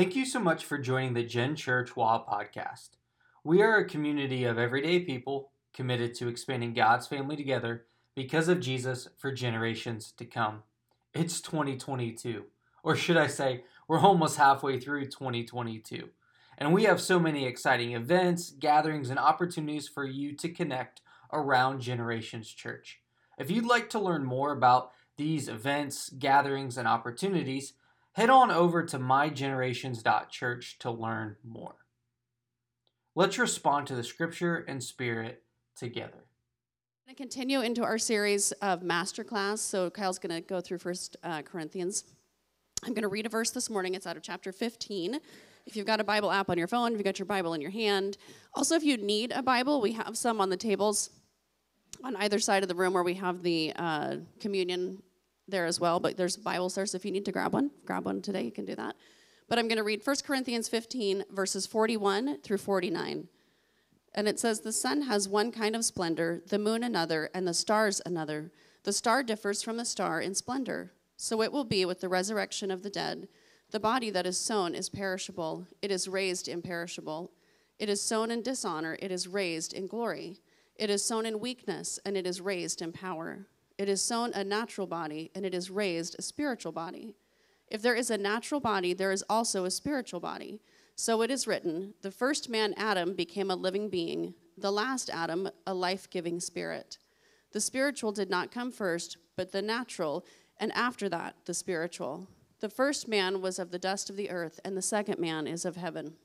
Thank you so much for joining the Gen Church WA podcast. We are a community of everyday people committed to expanding God's family together because of Jesus for generations to come. It's 2022, or should I say, we're almost halfway through 2022. And we have so many exciting events, gatherings, and opportunities for you to connect around Generations Church. If you'd like to learn more about these events, gatherings, and opportunities, head on over to mygenerations.church to learn more. Let's respond to the scripture and spirit together. I'm going to continue into our series of masterclass. So Kyle's going to go through First uh, Corinthians. I'm going to read a verse this morning. It's out of chapter 15. If you've got a Bible app on your phone, if you've got your Bible in your hand. Also, if you need a Bible, we have some on the tables on either side of the room where we have the uh, communion there as well. But there's Bibles there, so if you need to grab one, grab one today, you can do that. But I'm going to read 1 Corinthians 15, verses 41 through 49. And it says, The sun has one kind of splendor, the moon another, and the stars another. The star differs from the star in splendor. So it will be with the resurrection of the dead. The body that is sown is perishable, it is raised imperishable. It is sown in dishonor, it is raised in glory. It is sown in weakness, and it is raised in power. It is sown a natural body, and it is raised a spiritual body. If there is a natural body, there is also a spiritual body. So it is written the first man, Adam, became a living being, the last Adam, a life giving spirit. The spiritual did not come first, but the natural, and after that, the spiritual. The first man was of the dust of the earth, and the second man is of heaven.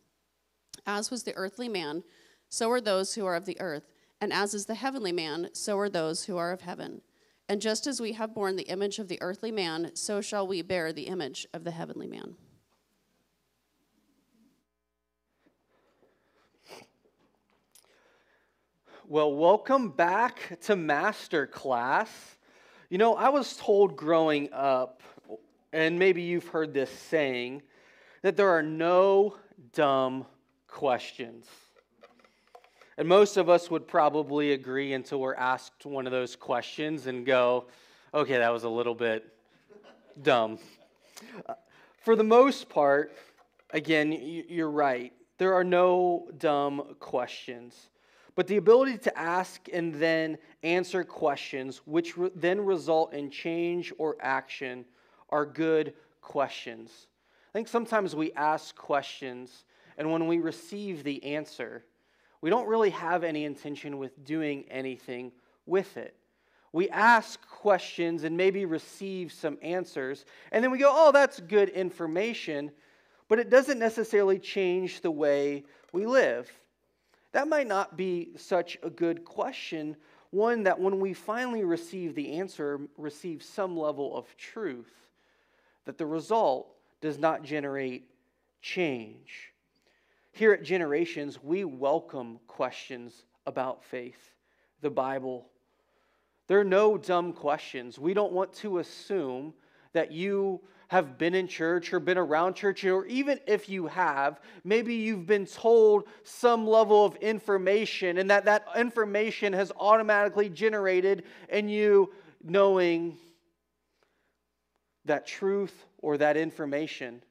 As was the earthly man, so are those who are of the earth, and as is the heavenly man, so are those who are of heaven. And just as we have borne the image of the earthly man, so shall we bear the image of the heavenly man. Well, welcome back to Master Class. You know, I was told growing up, and maybe you've heard this saying, that there are no dumb questions. And most of us would probably agree until we're asked one of those questions and go, okay, that was a little bit dumb. For the most part, again, you're right. There are no dumb questions. But the ability to ask and then answer questions, which re- then result in change or action, are good questions. I think sometimes we ask questions, and when we receive the answer, we don't really have any intention with doing anything with it. We ask questions and maybe receive some answers, and then we go, oh, that's good information, but it doesn't necessarily change the way we live. That might not be such a good question, one that when we finally receive the answer, receive some level of truth, that the result does not generate change. Here at Generations, we welcome questions about faith, the Bible. There are no dumb questions. We don't want to assume that you have been in church or been around church, or even if you have, maybe you've been told some level of information and that that information has automatically generated in you knowing that truth or that information.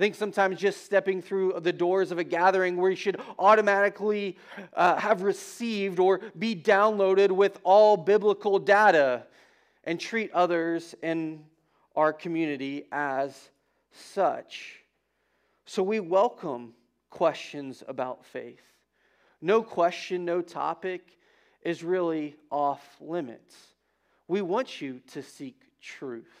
I think sometimes just stepping through the doors of a gathering where you should automatically uh, have received or be downloaded with all biblical data and treat others in our community as such. So we welcome questions about faith. No question, no topic is really off limits. We want you to seek truth.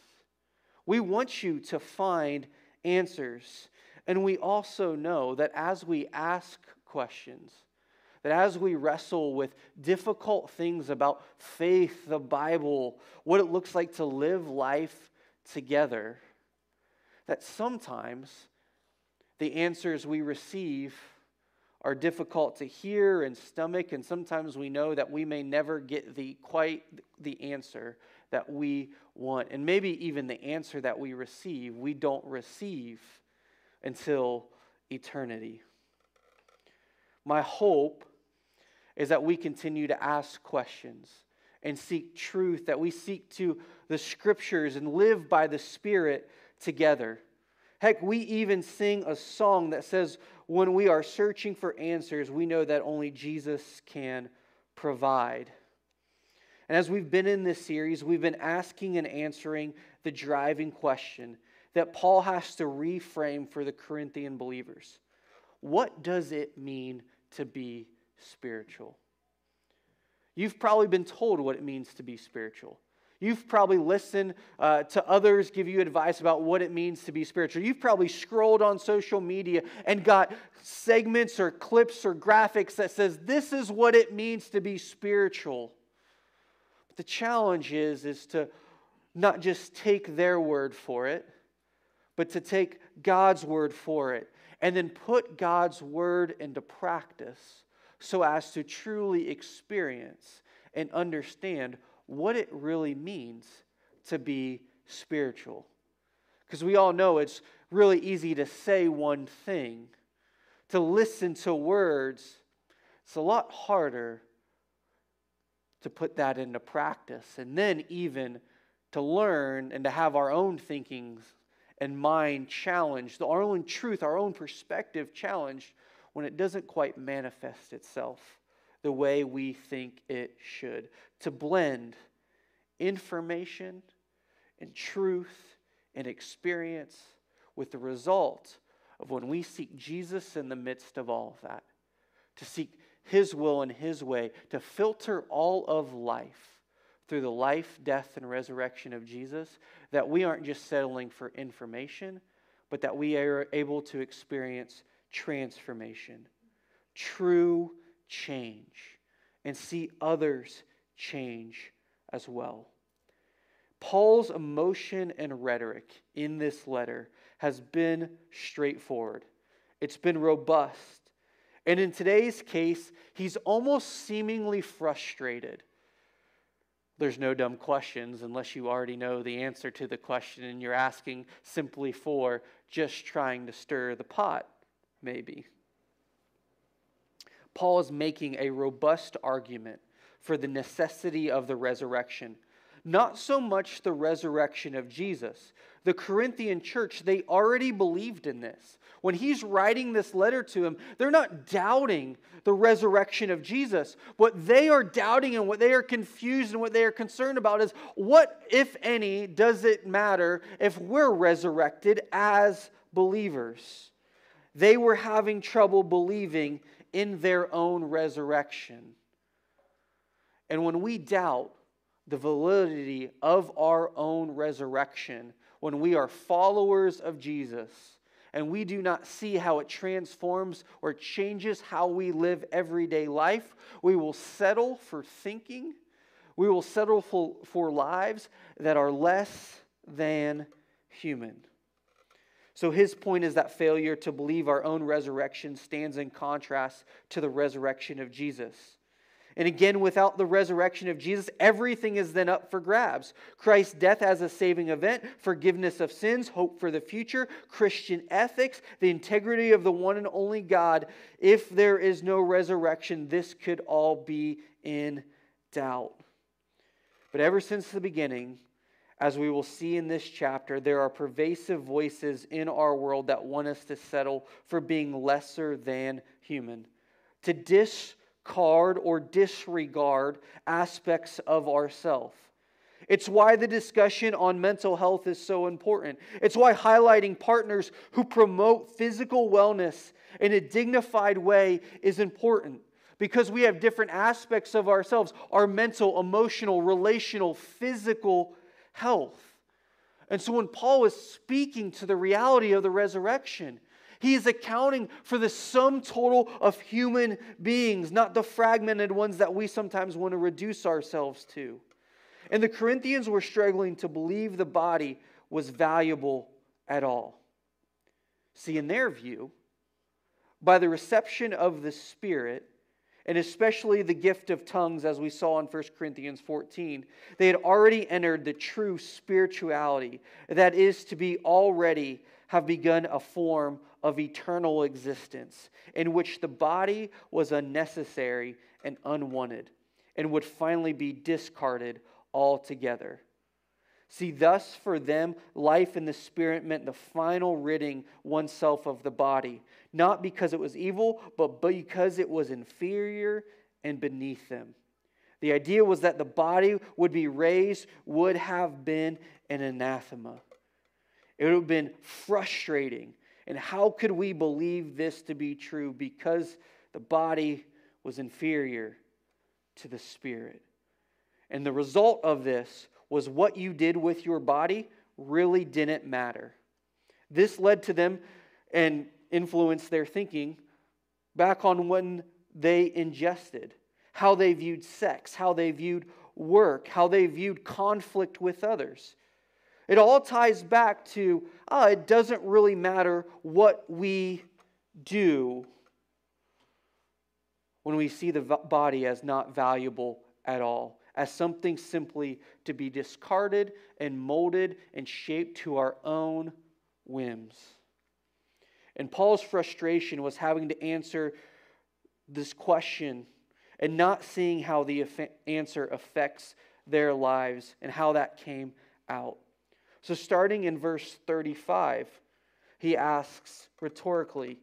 We want you to find answers. And we also know that as we ask questions, that as we wrestle with difficult things about faith, the Bible, what it looks like to live life together, that sometimes the answers we receive are difficult to hear and stomach, and sometimes we know that we may never get the quite the answer that we want. And maybe even the answer that we receive, we don't receive until eternity. My hope is that we continue to ask questions and seek truth, that we seek to the scriptures and live by the Spirit together. Heck, we even sing a song that says, when we are searching for answers, we know that only Jesus can provide. And as we've been in this series, we've been asking and answering the driving question that Paul has to reframe for the Corinthian believers What does it mean to be spiritual? You've probably been told what it means to be spiritual. You've probably listened uh, to others give you advice about what it means to be spiritual. You've probably scrolled on social media and got segments or clips or graphics that says this is what it means to be spiritual. The challenge is is to not just take their word for it, but to take God's word for it and then put God's word into practice so as to truly experience and understand what it really means to be spiritual. Because we all know it's really easy to say one thing, to listen to words. It's a lot harder to put that into practice and then even to learn and to have our own thinkings and mind challenged, our own truth, our own perspective challenged when it doesn't quite manifest itself the way we think it should. To blend information and truth and experience with the result of when we seek Jesus in the midst of all of that, to seek His will and His way, to filter all of life through the life, death, and resurrection of Jesus, that we aren't just settling for information, but that we are able to experience transformation, true change, and see others change as well. Paul's emotion and rhetoric in this letter has been straightforward, it's been robust. And in today's case, he's almost seemingly frustrated. There's no dumb questions unless you already know the answer to the question and you're asking simply for just trying to stir the pot, maybe. Paul is making a robust argument for the necessity of the resurrection not so much the resurrection of Jesus. The Corinthian church, they already believed in this. When he's writing this letter to them, they're not doubting the resurrection of Jesus. What they are doubting and what they are confused and what they are concerned about is what, if any, does it matter if we're resurrected as believers? They were having trouble believing in their own resurrection. And when we doubt, the validity of our own resurrection when we are followers of Jesus and we do not see how it transforms or changes how we live everyday life, we will settle for thinking, we will settle for, for lives that are less than human. So his point is that failure to believe our own resurrection stands in contrast to the resurrection of Jesus. And again, without the resurrection of Jesus, everything is then up for grabs. Christ's death as a saving event, forgiveness of sins, hope for the future, Christian ethics, the integrity of the one and only God. If there is no resurrection, this could all be in doubt. But ever since the beginning, as we will see in this chapter, there are pervasive voices in our world that want us to settle for being lesser than human, to dis discard or disregard aspects of ourself. It's why the discussion on mental health is so important. It's why highlighting partners who promote physical wellness in a dignified way is important because we have different aspects of ourselves our mental, emotional, relational, physical health. And so when Paul is speaking to the reality of the resurrection, he is accounting for the sum total of human beings, not the fragmented ones that we sometimes want to reduce ourselves to. And the Corinthians were struggling to believe the body was valuable at all. See, in their view, by the reception of the Spirit, and especially the gift of tongues, as we saw in 1 Corinthians 14, they had already entered the true spirituality that is to be already have begun a form of eternal existence in which the body was unnecessary and unwanted and would finally be discarded altogether. See, thus for them, life in the spirit meant the final ridding oneself of the body, not because it was evil, but because it was inferior and beneath them. The idea was that the body would be raised, would have been an anathema. It would have been frustrating. And how could we believe this to be true? Because the body was inferior to the spirit. And the result of this was what you did with your body really didn't matter. This led to them and influenced their thinking back on when they ingested, how they viewed sex, how they viewed work, how they viewed conflict with others. It all ties back to oh, it doesn't really matter what we do when we see the body as not valuable at all as something simply to be discarded and molded and shaped to our own whims. And Paul's frustration was having to answer this question and not seeing how the answer affects their lives and how that came out. So, starting in verse 35, he asks rhetorically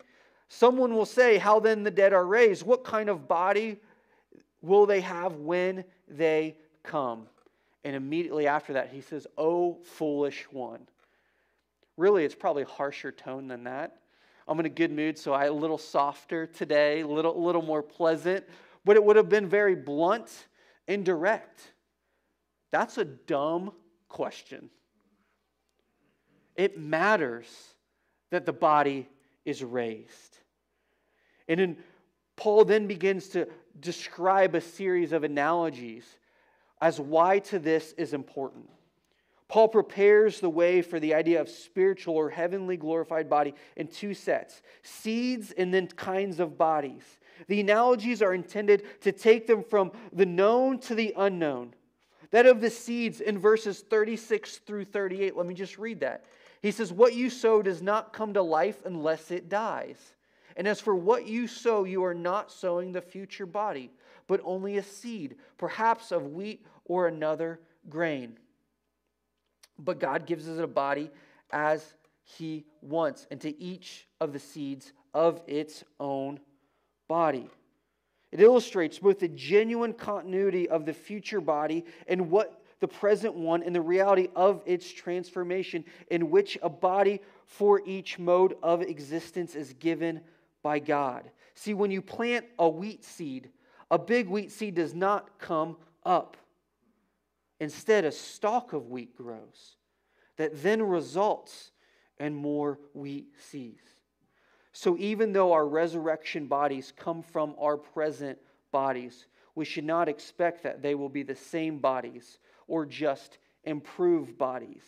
Someone will say, How then the dead are raised? What kind of body will they have when they come. And immediately after that, he says, Oh, foolish one. Really, it's probably harsher tone than that. I'm in a good mood, so I a little softer today, a little, little more pleasant, but it would have been very blunt and direct. That's a dumb question. It matters that the body is raised. And then Paul then begins to describe a series of analogies as why to this is important. Paul prepares the way for the idea of spiritual or heavenly glorified body in two sets seeds and then kinds of bodies. The analogies are intended to take them from the known to the unknown. That of the seeds in verses 36 through 38, let me just read that. He says, What you sow does not come to life unless it dies. And as for what you sow, you are not sowing the future body, but only a seed, perhaps of wheat or another grain. But God gives us a body as He wants, and to each of the seeds of its own body. It illustrates both the genuine continuity of the future body and what the present one and the reality of its transformation, in which a body for each mode of existence is given by God. See, when you plant a wheat seed, a big wheat seed does not come up. Instead, a stalk of wheat grows that then results in more wheat seeds. So, even though our resurrection bodies come from our present bodies, we should not expect that they will be the same bodies or just improved bodies.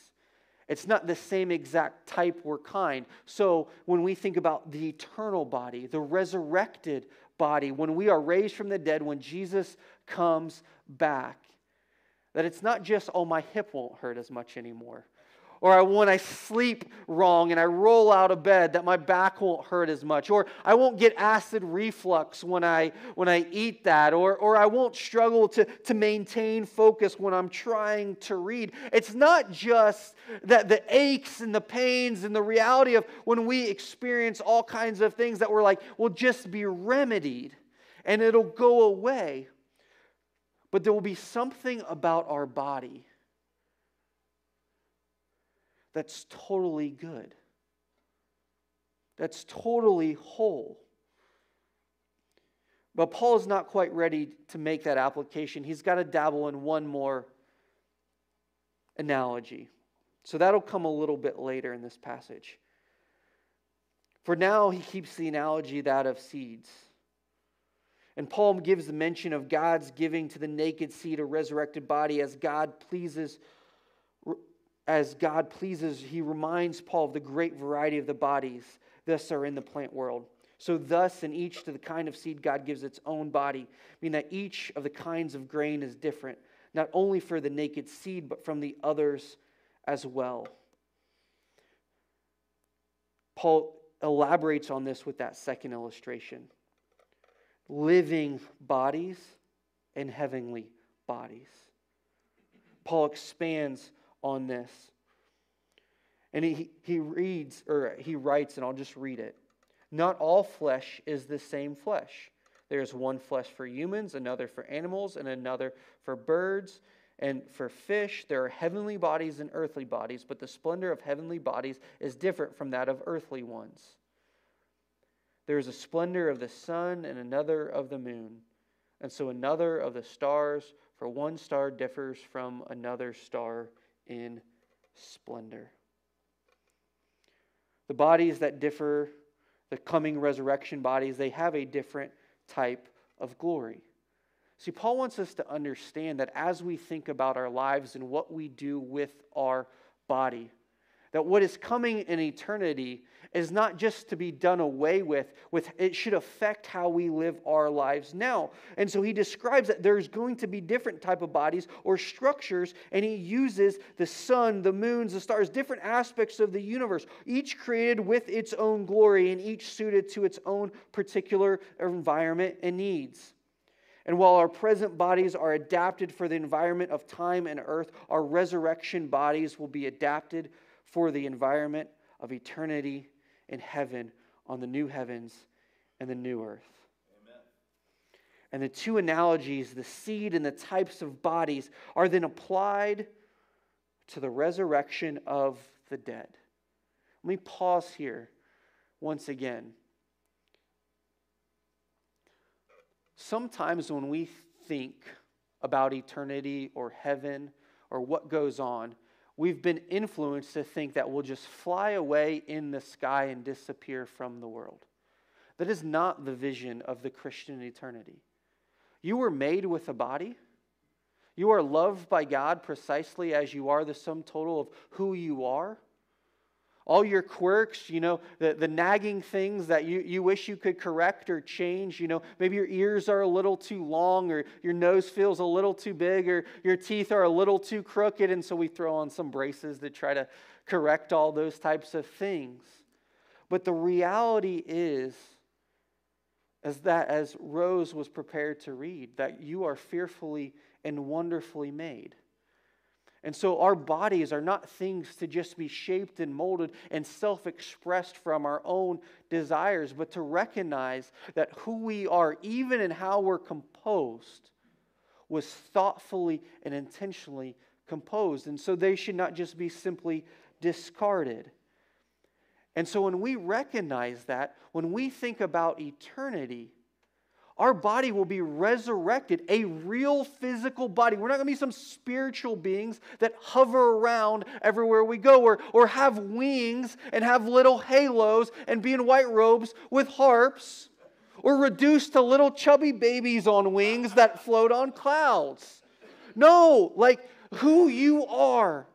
It's not the same exact type or kind. So when we think about the eternal body, the resurrected body, when we are raised from the dead, when Jesus comes back, that it's not just, oh, my hip won't hurt as much anymore or when I sleep wrong and I roll out of bed that my back won't hurt as much, or I won't get acid reflux when I, when I eat that, or, or I won't struggle to, to maintain focus when I'm trying to read. It's not just that the aches and the pains and the reality of when we experience all kinds of things that we're like will just be remedied and it'll go away. But there will be something about our body that's totally good, that's totally whole. But Paul is not quite ready to make that application. He's got to dabble in one more analogy. So that'll come a little bit later in this passage. For now, he keeps the analogy that of seeds. And Paul gives the mention of God's giving to the naked seed a resurrected body as God pleases as God pleases, he reminds Paul of the great variety of the bodies thus are in the plant world. So, thus, in each to the kind of seed God gives its own body, meaning that each of the kinds of grain is different, not only for the naked seed, but from the others as well. Paul elaborates on this with that second illustration living bodies and heavenly bodies. Paul expands on this. And he, he reads, or he writes, and I'll just read it. Not all flesh is the same flesh. There is one flesh for humans, another for animals, and another for birds and for fish. There are heavenly bodies and earthly bodies, but the splendor of heavenly bodies is different from that of earthly ones. There is a splendor of the sun and another of the moon, and so another of the stars, for one star differs from another star in splendor. The bodies that differ, the coming resurrection bodies, they have a different type of glory. See, Paul wants us to understand that as we think about our lives and what we do with our body, that what is coming in eternity is not just to be done away with, with it should affect how we live our lives now. And so he describes that there's going to be different type of bodies or structures and he uses the sun the moons the stars different aspects of the universe each created with its own glory and each suited to its own particular environment and needs. And while our present bodies are adapted for the environment of time and earth, our resurrection bodies will be adapted for the environment of eternity in heaven on the new heavens and the new earth. Amen. And the two analogies, the seed and the types of bodies, are then applied to the resurrection of the dead. Let me pause here once again. Sometimes when we think about eternity or heaven or what goes on, we've been influenced to think that we'll just fly away in the sky and disappear from the world. That is not the vision of the Christian eternity. You were made with a body. You are loved by God precisely as you are, the sum total of who you are all your quirks, you know, the, the nagging things that you, you wish you could correct or change. You know, maybe your ears are a little too long, or your nose feels a little too big, or your teeth are a little too crooked. And so we throw on some braces to try to correct all those types of things. But the reality is, as that as Rose was prepared to read, that you are fearfully and wonderfully made. And so our bodies are not things to just be shaped and molded and self expressed from our own desires, but to recognize that who we are, even in how we're composed, was thoughtfully and intentionally composed. And so they should not just be simply discarded. And so when we recognize that, when we think about eternity, our body will be resurrected, a real physical body. We're not going to be some spiritual beings that hover around everywhere we go or, or have wings and have little halos and be in white robes with harps or reduced to little chubby babies on wings that float on clouds. No, like who you are,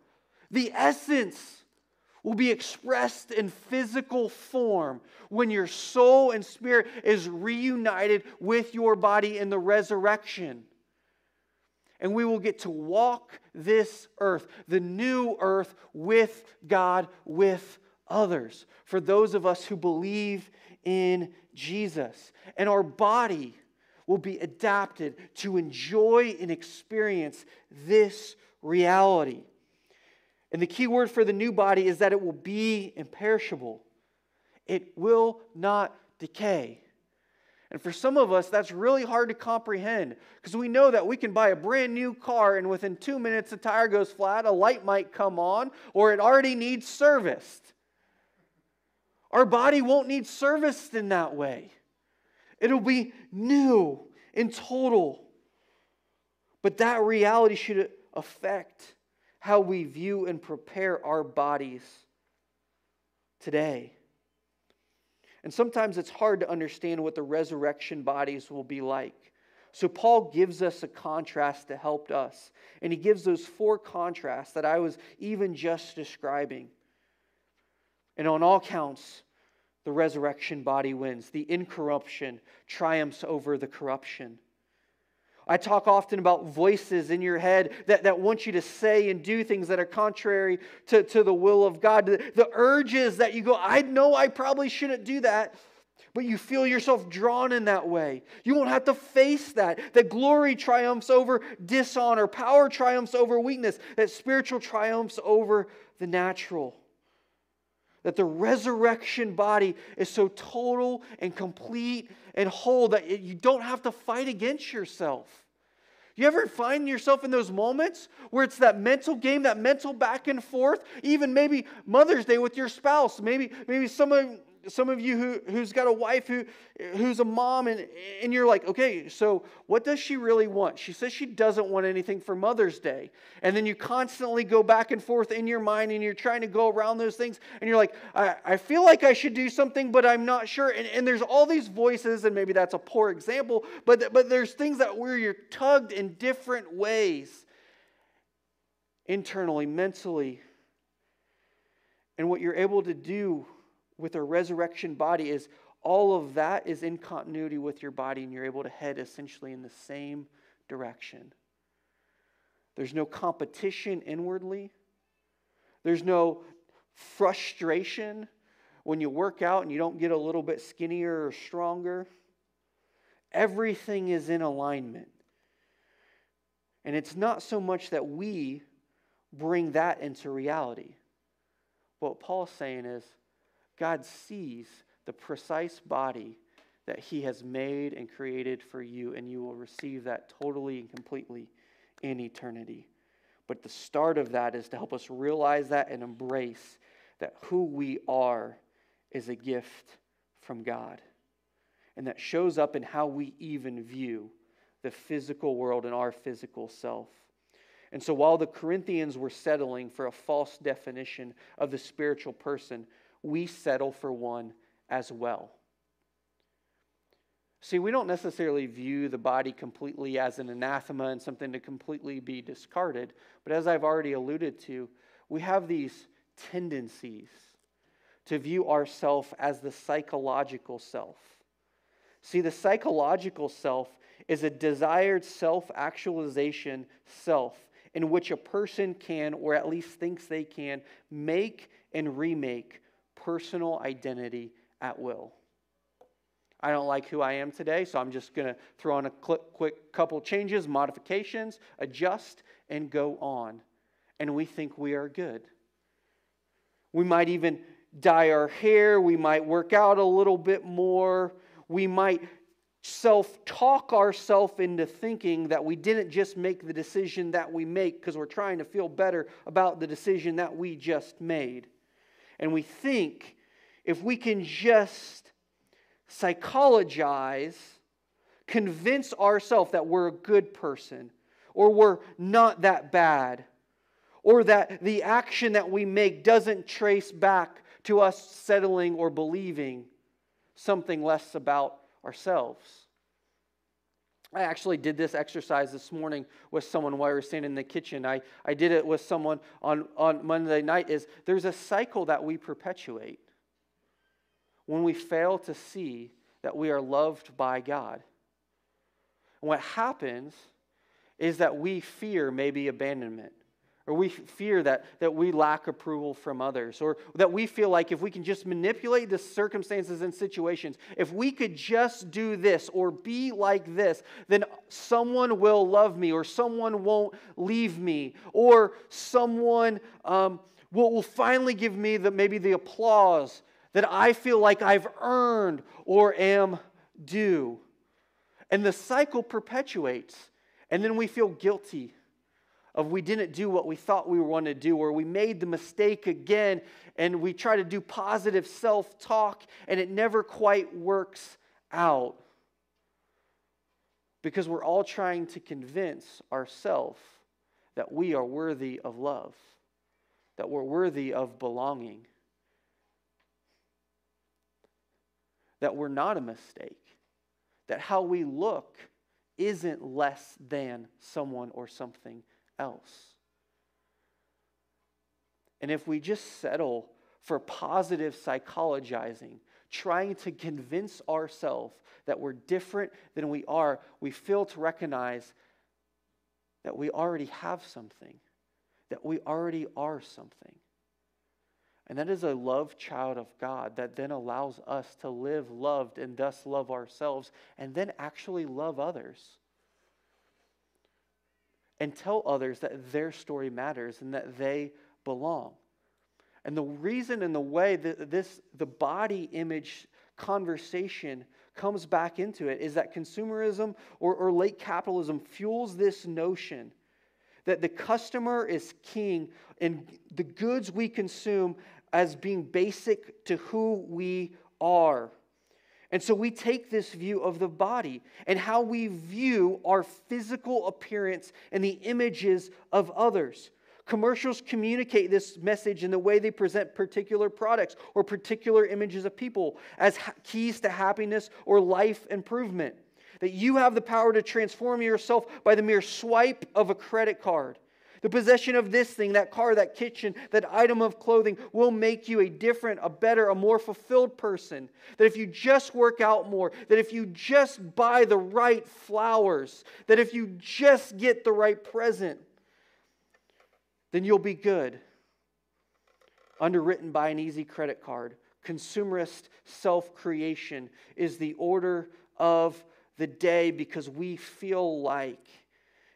the essence will be expressed in physical form when your soul and spirit is reunited with your body in the resurrection. And we will get to walk this earth, the new earth, with God, with others, for those of us who believe in Jesus. And our body will be adapted to enjoy and experience this reality. And the key word for the new body is that it will be imperishable, it will not decay. And for some of us, that's really hard to comprehend because we know that we can buy a brand new car and within two minutes the tire goes flat, a light might come on, or it already needs serviced. Our body won't need serviced in that way. It'll be new in total. But that reality should affect how we view and prepare our bodies today. And sometimes it's hard to understand what the resurrection bodies will be like. So, Paul gives us a contrast to help us. And he gives those four contrasts that I was even just describing. And on all counts, the resurrection body wins. The incorruption triumphs over the corruption. I talk often about voices in your head that, that want you to say and do things that are contrary to, to the will of God. The, the urges that you go, I know I probably shouldn't do that, but you feel yourself drawn in that way. You won't have to face that. That glory triumphs over dishonor, power triumphs over weakness, that spiritual triumphs over the natural. That the resurrection body is so total and complete and whole that you don't have to fight against yourself. You ever find yourself in those moments where it's that mental game, that mental back and forth, even maybe Mother's Day with your spouse, maybe maybe someone some of you who, who's got a wife who, who's a mom, and, and you're like, okay, so what does she really want? She says she doesn't want anything for Mother's Day. And then you constantly go back and forth in your mind, and you're trying to go around those things, and you're like, I, I feel like I should do something, but I'm not sure. And, and there's all these voices, and maybe that's a poor example, but, but there's things that where you're tugged in different ways internally, mentally. And what you're able to do with a resurrection body is all of that is in continuity with your body and you're able to head essentially in the same direction. There's no competition inwardly. There's no frustration when you work out and you don't get a little bit skinnier or stronger. Everything is in alignment. And it's not so much that we bring that into reality. What Paul's saying is God sees the precise body that He has made and created for you, and you will receive that totally and completely in eternity. But the start of that is to help us realize that and embrace that who we are is a gift from God. And that shows up in how we even view the physical world and our physical self. And so while the Corinthians were settling for a false definition of the spiritual person, we settle for one as well. See, we don't necessarily view the body completely as an anathema and something to completely be discarded. But as I've already alluded to, we have these tendencies to view ourself as the psychological self. See, the psychological self is a desired self actualization self in which a person can, or at least thinks they can, make and remake personal identity at will. I don't like who I am today, so I'm just going to throw on a quick, quick couple changes, modifications, adjust, and go on. And we think we are good. We might even dye our hair. We might work out a little bit more. We might self talk ourselves into thinking that we didn't just make the decision that we make because we're trying to feel better about the decision that we just made. And we think if we can just psychologize, convince ourselves that we're a good person, or we're not that bad, or that the action that we make doesn't trace back to us settling or believing something less about ourselves. I actually did this exercise this morning with someone while we were standing in the kitchen. I, I did it with someone on, on Monday night. Is there's a cycle that we perpetuate when we fail to see that we are loved by God. And what happens is that we fear maybe abandonment or we fear that, that we lack approval from others, or that we feel like if we can just manipulate the circumstances and situations, if we could just do this or be like this, then someone will love me, or someone won't leave me, or someone um, will, will finally give me the, maybe the applause that I feel like I've earned or am due. And the cycle perpetuates, and then we feel guilty of we didn't do what we thought we wanted to do, or we made the mistake again, and we try to do positive self talk, and it never quite works out. Because we're all trying to convince ourselves that we are worthy of love, that we're worthy of belonging, that we're not a mistake, that how we look isn't less than someone or something else. And if we just settle for positive psychologizing, trying to convince ourselves that we're different than we are, we fail to recognize that we already have something, that we already are something. And that is a loved child of God that then allows us to live loved and thus love ourselves and then actually love others. And tell others that their story matters and that they belong. And the reason and the way that this the body image conversation comes back into it is that consumerism or, or late capitalism fuels this notion that the customer is king and the goods we consume as being basic to who we are. And so we take this view of the body and how we view our physical appearance and the images of others. Commercials communicate this message in the way they present particular products or particular images of people as keys to happiness or life improvement. That you have the power to transform yourself by the mere swipe of a credit card. The possession of this thing, that car, that kitchen, that item of clothing will make you a different, a better, a more fulfilled person. That if you just work out more, that if you just buy the right flowers, that if you just get the right present, then you'll be good. Underwritten by an easy credit card. Consumerist self creation is the order of the day because we feel like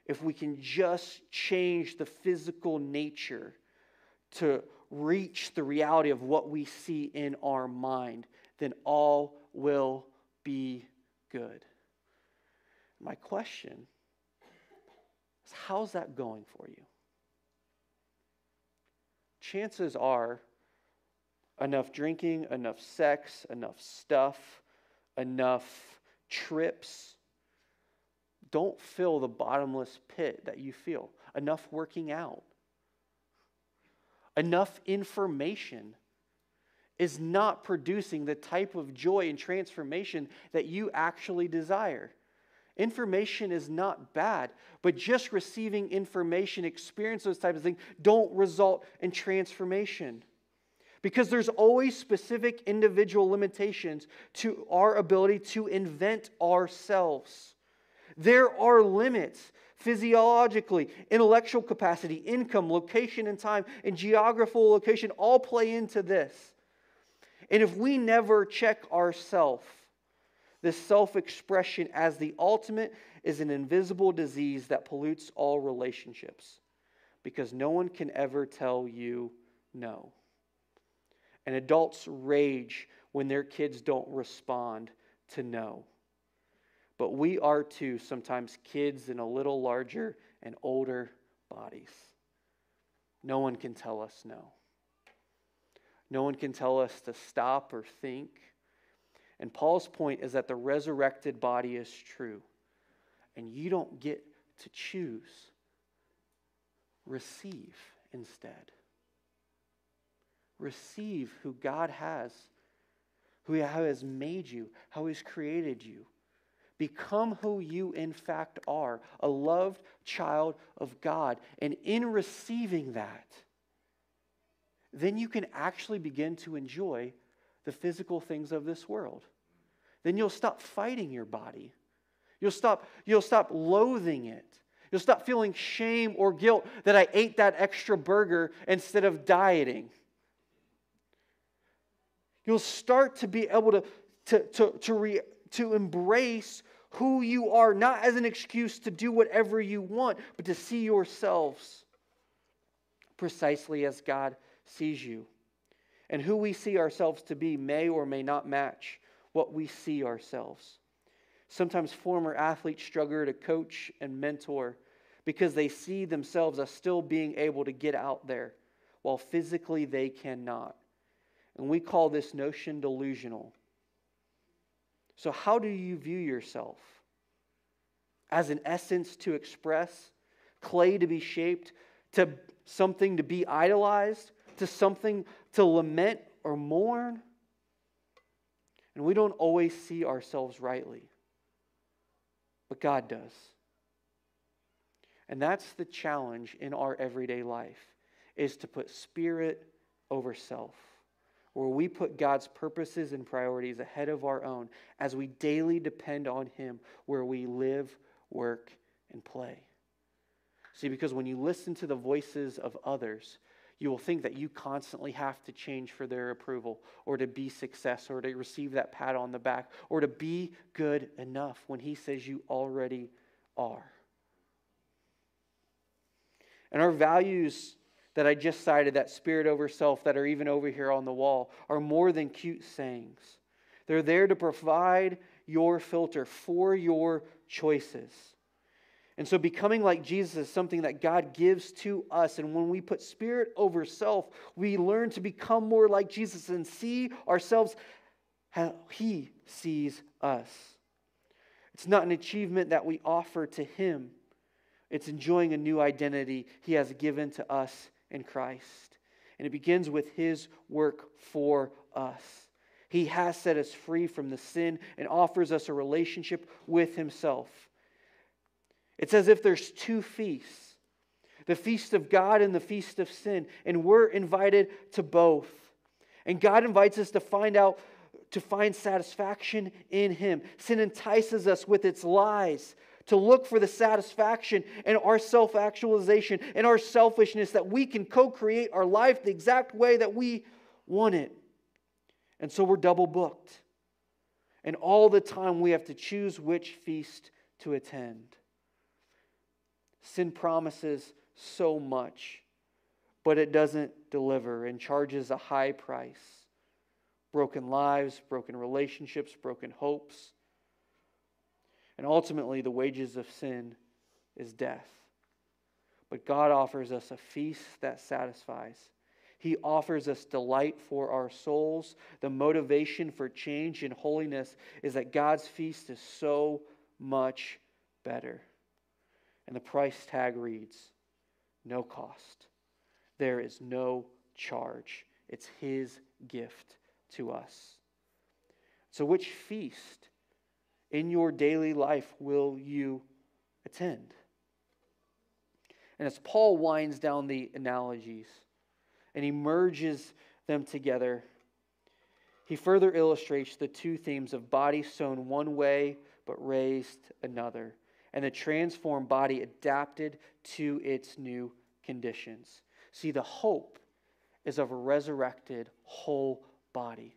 if we can just change the physical nature to reach the reality of what we see in our mind, then all will be good. My question is how's that going for you? Chances are enough drinking, enough sex, enough stuff, enough trips, don't fill the bottomless pit that you feel. Enough working out, enough information is not producing the type of joy and transformation that you actually desire. Information is not bad, but just receiving information, experience those types of things, don't result in transformation. Because there's always specific individual limitations to our ability to invent ourselves. There are limits physiologically, intellectual capacity, income, location and time, and geographical location all play into this. And if we never check ourselves, this self expression as the ultimate is an invisible disease that pollutes all relationships because no one can ever tell you no. And adults rage when their kids don't respond to no. But we are too sometimes kids in a little larger and older bodies. No one can tell us no. No one can tell us to stop or think. And Paul's point is that the resurrected body is true. And you don't get to choose. Receive instead. Receive who God has, who has made you, how He's created you. Become who you in fact are a loved child of God. And in receiving that, then you can actually begin to enjoy the physical things of this world. Then you'll stop fighting your body. You'll stop, you'll stop loathing it. You'll stop feeling shame or guilt that I ate that extra burger instead of dieting. You'll start to be able to, to, to, to, re, to embrace who you are, not as an excuse to do whatever you want, but to see yourselves precisely as God sees you. And who we see ourselves to be may or may not match what we see ourselves. Sometimes former athletes struggle to coach and mentor because they see themselves as still being able to get out there while physically they cannot. And we call this notion delusional. So, how do you view yourself? As an essence to express, clay to be shaped, to something to be idolized, to something to lament or mourn? And we don't always see ourselves rightly, but God does. And that's the challenge in our everyday life is to put spirit over self where we put God's purposes and priorities ahead of our own as we daily depend on Him where we live, work, and play. See, because when you listen to the voices of others, you will think that you constantly have to change for their approval or to be success or to receive that pat on the back or to be good enough when He says you already are. And our values that I just cited, that spirit over self, that are even over here on the wall, are more than cute sayings. They're there to provide your filter for your choices. And so, becoming like Jesus is something that God gives to us. And when we put spirit over self, we learn to become more like Jesus and see ourselves how He sees us. It's not an achievement that we offer to Him, it's enjoying a new identity He has given to us in Christ. And it begins with His work for us. He has set us free from the sin and offers us a relationship with Himself. It's as if there's two feasts the feast of God and the feast of sin, and we're invited to both. And God invites us to find out, to find satisfaction in Him. Sin entices us with its lies, to look for the satisfaction in our self actualization and our selfishness that we can co create our life the exact way that we want it. And so we're double booked. And all the time we have to choose which feast to attend. Sin promises so much, but it doesn't deliver and charges a high price. Broken lives, broken relationships, broken hopes. And ultimately, the wages of sin is death. But God offers us a feast that satisfies. He offers us delight for our souls. The motivation for change and holiness is that God's feast is so much better. And the price tag reads no cost. There is no charge. It's His gift to us. So, which feast in your daily life will you attend? And as Paul winds down the analogies and he merges them together, he further illustrates the two themes of body sown one way but raised another and the transformed body adapted to its new conditions. See, the hope is of a resurrected whole body,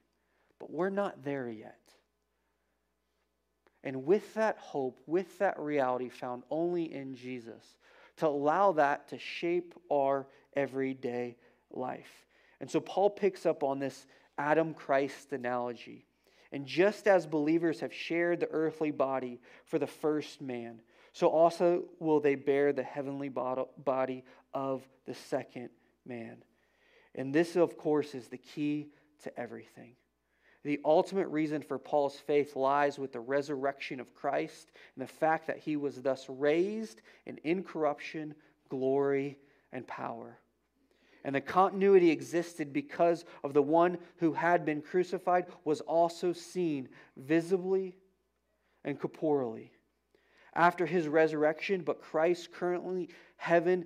but we're not there yet. And with that hope, with that reality found only in Jesus, to allow that to shape our everyday life. And so Paul picks up on this Adam Christ analogy. And just as believers have shared the earthly body for the first man, so also will they bear the heavenly body of the second man. And this, of course, is the key to everything. The ultimate reason for Paul's faith lies with the resurrection of Christ and the fact that he was thus raised in incorruption, glory, and power. And the continuity existed because of the one who had been crucified was also seen visibly and corporally after his resurrection, but Christ's currently heavenly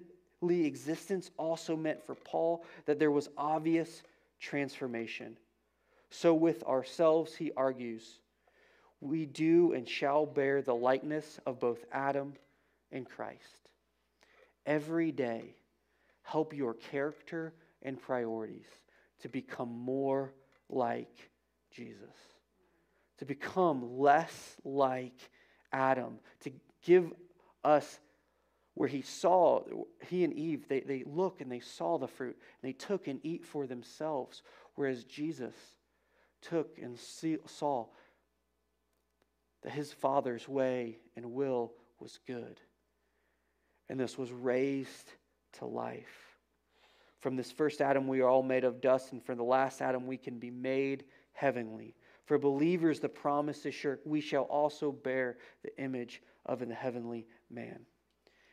existence also meant for Paul that there was obvious transformation. So, with ourselves, he argues, we do and shall bear the likeness of both Adam and Christ. Every day, help your character and priorities to become more like Jesus, to become less like Adam, to give us where he saw, he and Eve, they, they look and they saw the fruit, and they took and eat for themselves, whereas Jesus took and saw that his Father's way and will was good. And this was raised to life. From this first Adam, we are all made of dust, and from the last Adam, we can be made heavenly. For believers, the promise is sure we shall also bear the image of the heavenly man.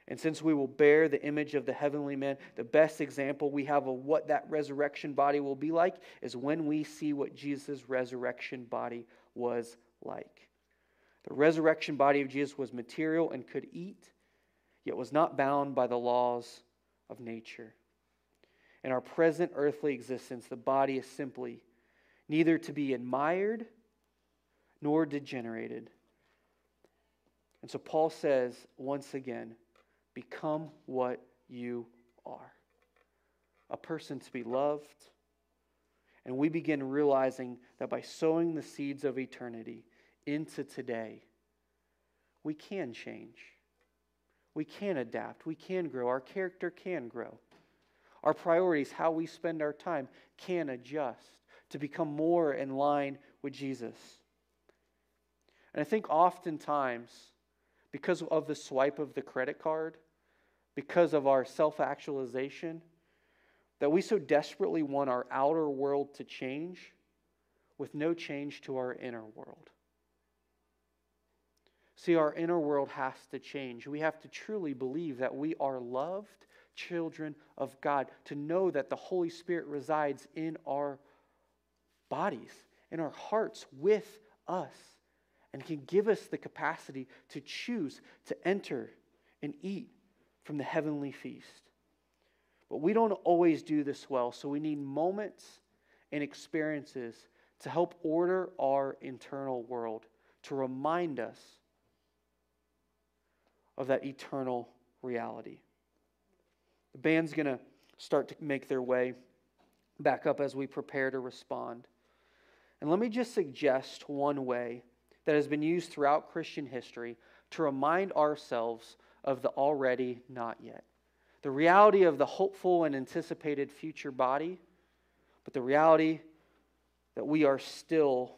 And since we will bear the image of the heavenly man, the best example we have of what that resurrection body will be like is when we see what Jesus' resurrection body was like. The resurrection body of Jesus was material and could eat, yet was not bound by the laws of nature. In our present earthly existence, the body is simply neither to be admired nor degenerated. And so Paul says once again, become what you are a person to be loved. And we begin realizing that by sowing the seeds of eternity into today, we can change. We can adapt. We can grow. Our character can grow. Our priorities, how we spend our time, can adjust to become more in line with Jesus. And I think oftentimes, because of the swipe of the credit card, because of our self actualization, that we so desperately want our outer world to change with no change to our inner world. See, our inner world has to change. We have to truly believe that we are loved children of God, to know that the Holy Spirit resides in our bodies, in our hearts, with us, and can give us the capacity to choose to enter and eat from the heavenly feast. But we don't always do this well, so we need moments and experiences to help order our internal world, to remind us of that eternal reality. The band's going to start to make their way back up as we prepare to respond. And let me just suggest one way that has been used throughout Christian history to remind ourselves of the already not yet. The reality of the hopeful and anticipated future body, but the reality that we are still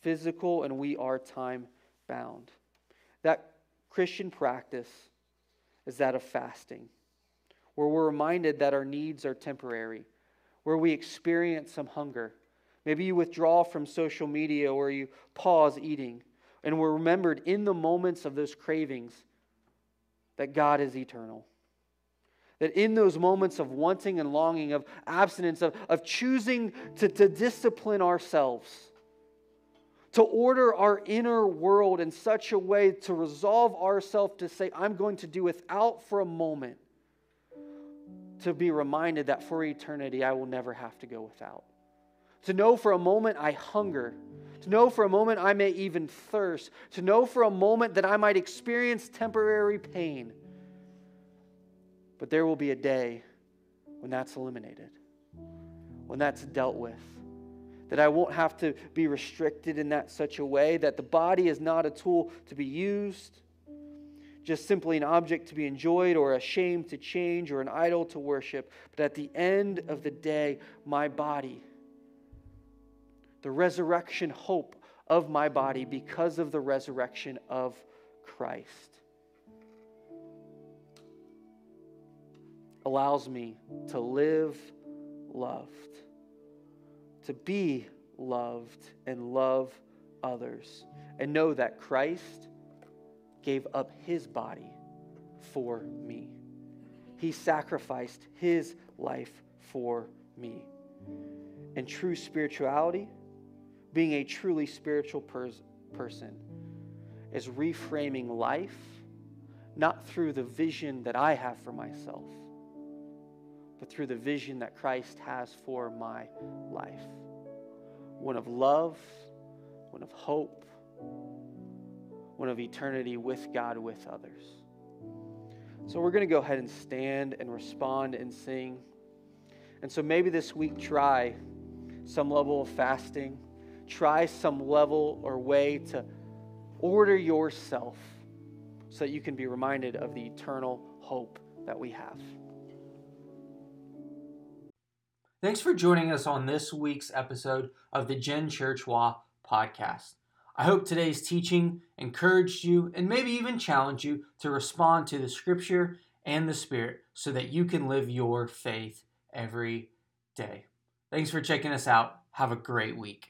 physical and we are time bound. That Christian practice is that of fasting where we're reminded that our needs are temporary, where we experience some hunger. Maybe you withdraw from social media or you pause eating, and we're remembered in the moments of those cravings that God is eternal. That in those moments of wanting and longing, of abstinence, of, of choosing to, to discipline ourselves, to order our inner world in such a way to resolve ourselves to say, I'm going to do without for a moment to be reminded that for eternity I will never have to go without. To know for a moment I hunger. To know for a moment I may even thirst. To know for a moment that I might experience temporary pain. But there will be a day when that's eliminated, when that's dealt with. That I won't have to be restricted in that such a way that the body is not a tool to be used just simply an object to be enjoyed or a shame to change or an idol to worship. But at the end of the day, my body, the resurrection hope of my body because of the resurrection of Christ, allows me to live loved, to be loved and love others, and know that Christ gave up his body for me. He sacrificed his life for me. And true spirituality, being a truly spiritual pers- person, is reframing life not through the vision that I have for myself, but through the vision that Christ has for my life. One of love, one of hope, one of eternity with God, with others. So we're going to go ahead and stand and respond and sing. And so maybe this week, try some level of fasting, try some level or way to order yourself so that you can be reminded of the eternal hope that we have. Thanks for joining us on this week's episode of the Gen Church Wa podcast. I hope today's teaching encouraged you and maybe even challenged you to respond to the scripture and the spirit so that you can live your faith every day. Thanks for checking us out. Have a great week.